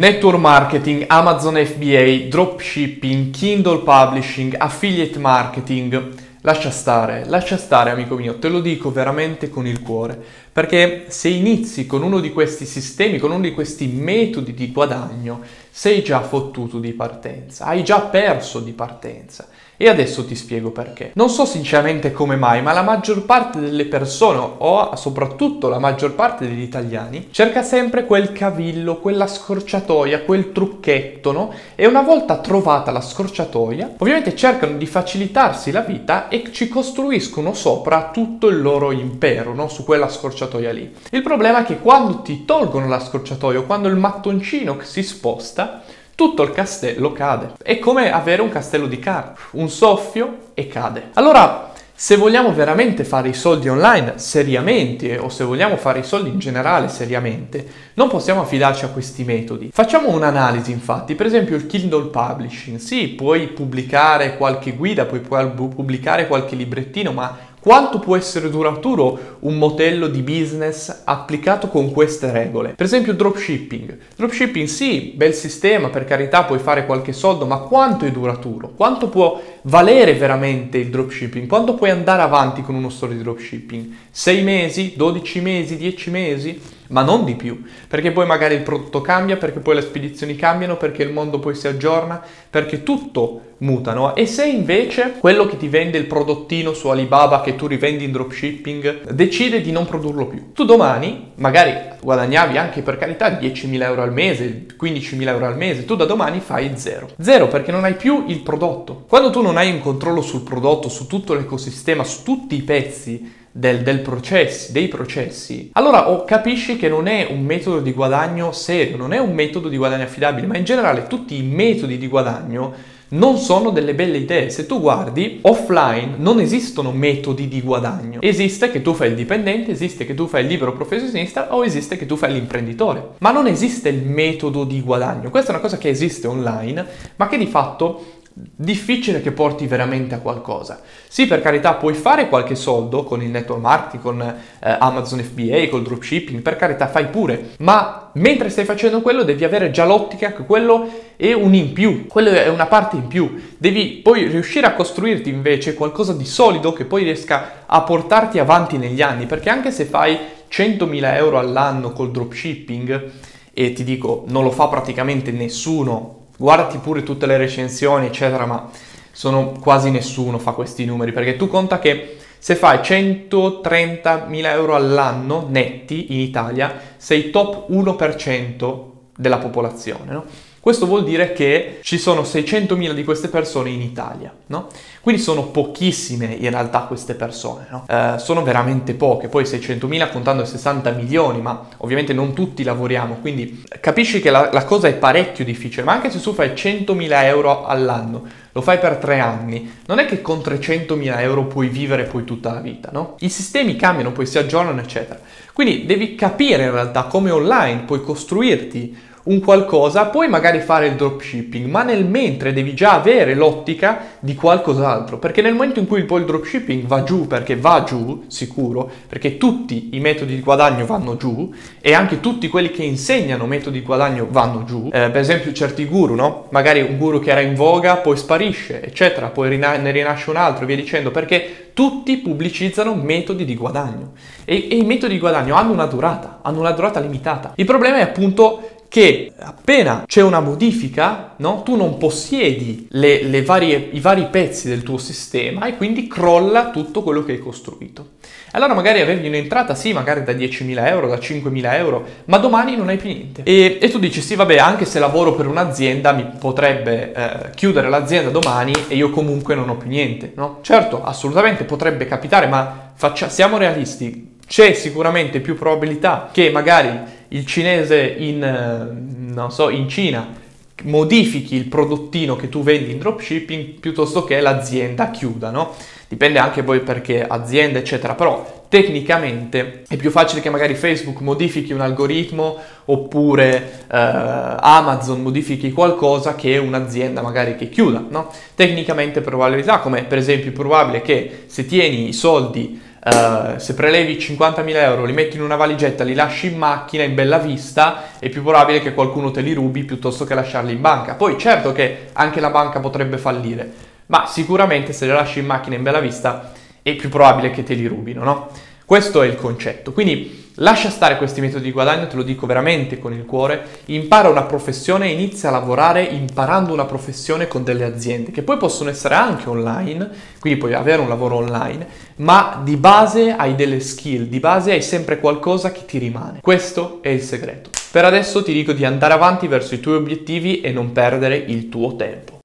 Network marketing, Amazon FBA, dropshipping, Kindle publishing, affiliate marketing. Lascia stare, lascia stare amico mio, te lo dico veramente con il cuore, perché se inizi con uno di questi sistemi, con uno di questi metodi di guadagno, sei già fottuto di partenza, hai già perso di partenza. E adesso ti spiego perché. Non so sinceramente come mai, ma la maggior parte delle persone, o soprattutto la maggior parte degli italiani, cerca sempre quel cavillo, quella scorciatoia, quel trucchetto, no? E una volta trovata la scorciatoia, ovviamente cercano di facilitarsi la vita e ci costruiscono sopra tutto il loro impero, no? Su quella scorciatoia lì. Il problema è che quando ti tolgono la scorciatoia, quando il mattoncino si sposta, tutto il castello cade. È come avere un castello di carte, un soffio e cade. Allora, se vogliamo veramente fare i soldi online seriamente o se vogliamo fare i soldi in generale seriamente, non possiamo affidarci a questi metodi. Facciamo un'analisi infatti, per esempio il Kindle Publishing. Sì, puoi pubblicare qualche guida, puoi pubblicare qualche librettino, ma quanto può essere duraturo un modello di business applicato con queste regole? Per esempio dropshipping. Dropshipping sì, bel sistema, per carità puoi fare qualche soldo, ma quanto è duraturo? Quanto può valere veramente il dropshipping? Quanto puoi andare avanti con uno store di dropshipping? 6 mesi? 12 mesi? 10 mesi? ma non di più, perché poi magari il prodotto cambia, perché poi le spedizioni cambiano, perché il mondo poi si aggiorna, perché tutto mutano. E se invece quello che ti vende il prodottino su Alibaba che tu rivendi in dropshipping decide di non produrlo più, tu domani magari guadagnavi anche per carità 10.000 euro al mese, 15.000 euro al mese, tu da domani fai zero. Zero perché non hai più il prodotto. Quando tu non hai un controllo sul prodotto, su tutto l'ecosistema, su tutti i pezzi, del, del processi, dei processi, allora oh, capisci che non è un metodo di guadagno serio, non è un metodo di guadagno affidabile, ma in generale tutti i metodi di guadagno non sono delle belle idee. Se tu guardi, offline non esistono metodi di guadagno. Esiste che tu fai il dipendente, esiste che tu fai il libero professionista o esiste che tu fai l'imprenditore. Ma non esiste il metodo di guadagno. Questa è una cosa che esiste online, ma che di fatto difficile che porti veramente a qualcosa. Sì, per carità, puoi fare qualche soldo con il network marketing, con eh, Amazon FBA, col dropshipping, per carità, fai pure, ma mentre stai facendo quello devi avere già l'ottica che quello è un in più, quello è una parte in più. Devi poi riuscire a costruirti invece qualcosa di solido che poi riesca a portarti avanti negli anni, perché anche se fai 100.000 euro all'anno col dropshipping, e ti dico, non lo fa praticamente nessuno guardati pure tutte le recensioni, eccetera, ma sono quasi nessuno fa questi numeri, perché tu conta che se fai 130.000 euro all'anno netti in Italia, sei top 1% della popolazione, no? Questo vuol dire che ci sono 600.000 di queste persone in Italia, no? Quindi sono pochissime in realtà queste persone, no? eh, sono veramente poche, poi 600.000 contando 60 milioni, ma ovviamente non tutti lavoriamo, quindi capisci che la, la cosa è parecchio difficile, ma anche se tu fai 100.000 euro all'anno, lo fai per tre anni, non è che con 300.000 euro puoi vivere poi tutta la vita, no? I sistemi cambiano, poi si aggiornano, eccetera. Quindi devi capire in realtà come online puoi costruirti un qualcosa, puoi magari fare il dropshipping, ma nel mentre devi già avere l'ottica di qualcos'altro, perché nel momento in cui poi il dropshipping va giù, perché va giù, sicuro, perché tutti i metodi di guadagno vanno giù e anche tutti quelli che insegnano metodi di guadagno vanno giù, eh, per esempio certi guru, no? Magari un guru che era in voga poi sparisce, eccetera, poi rina- ne rinasce un altro, via dicendo, perché tutti pubblicizzano metodi di guadagno e, e i metodi di guadagno hanno una durata, hanno una durata limitata. Il problema è appunto che appena c'è una modifica, no, tu non possiedi le, le varie, i vari pezzi del tuo sistema e quindi crolla tutto quello che hai costruito. Allora magari avevi un'entrata, sì, magari da 10.000 euro, da 5.000 euro, ma domani non hai più niente. E, e, tu dici, sì, vabbè, anche se lavoro per un'azienda, mi potrebbe eh, chiudere l'azienda domani e io comunque non ho più niente, no? Certo, assolutamente potrebbe capitare, ma faccia, siamo realisti, c'è sicuramente più probabilità che magari il cinese in, eh, so, in Cina modifichi il prodottino che tu vendi in dropshipping piuttosto che l'azienda chiuda, no? Dipende anche poi perché azienda, eccetera, però tecnicamente è più facile che magari Facebook modifichi un algoritmo oppure eh, Amazon modifichi qualcosa che un'azienda magari che chiuda, no? Tecnicamente probabilità, come per esempio è probabile che se tieni i soldi Uh, se prelevi 50.000 euro, li metti in una valigetta, li lasci in macchina in bella vista, è più probabile che qualcuno te li rubi piuttosto che lasciarli in banca. Poi certo che anche la banca potrebbe fallire, ma sicuramente se li lasci in macchina in bella vista è più probabile che te li rubino, no? Questo è il concetto. Quindi lascia stare questi metodi di guadagno, te lo dico veramente con il cuore, impara una professione inizia a lavorare imparando una professione con delle aziende, che poi possono essere anche online, quindi puoi avere un lavoro online, ma di base hai delle skill, di base hai sempre qualcosa che ti rimane. Questo è il segreto. Per adesso ti dico di andare avanti verso i tuoi obiettivi e non perdere il tuo tempo.